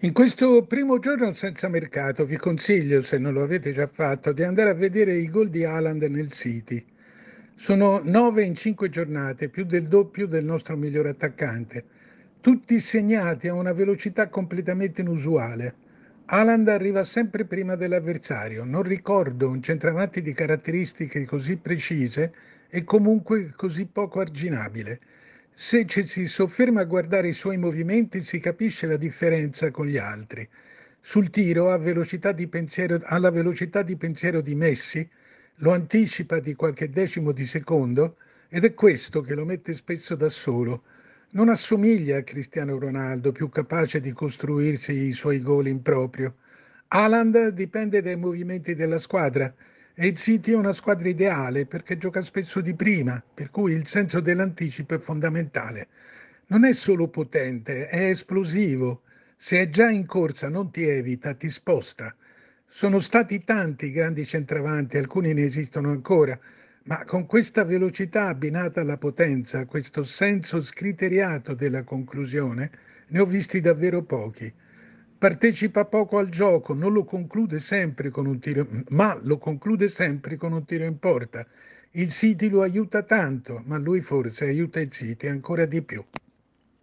In questo primo giorno senza mercato vi consiglio, se non lo avete già fatto, di andare a vedere i gol di Haaland nel City. Sono nove in cinque giornate, più del doppio del nostro miglior attaccante, tutti segnati a una velocità completamente inusuale. Haaland arriva sempre prima dell'avversario, non ricordo un centravanti di caratteristiche così precise e comunque così poco arginabile. Se ci si sofferma a guardare i suoi movimenti si capisce la differenza con gli altri. Sul tiro ha, velocità pensiero, ha la velocità di pensiero di Messi, lo anticipa di qualche decimo di secondo ed è questo che lo mette spesso da solo non assomiglia a Cristiano Ronaldo, più capace di costruirsi i suoi gol in proprio. Haaland dipende dai movimenti della squadra e il City è una squadra ideale perché gioca spesso di prima, per cui il senso dell'anticipo è fondamentale. Non è solo potente, è esplosivo. Se è già in corsa non ti evita, ti sposta. Sono stati tanti grandi centravanti, alcuni ne esistono ancora, ma con questa velocità abbinata alla potenza, questo senso scriteriato della conclusione, ne ho visti davvero pochi. Partecipa poco al gioco, non lo conclude sempre con un tiro, ma lo conclude sempre con un tiro in porta. Il City lo aiuta tanto, ma lui forse aiuta il City ancora di più.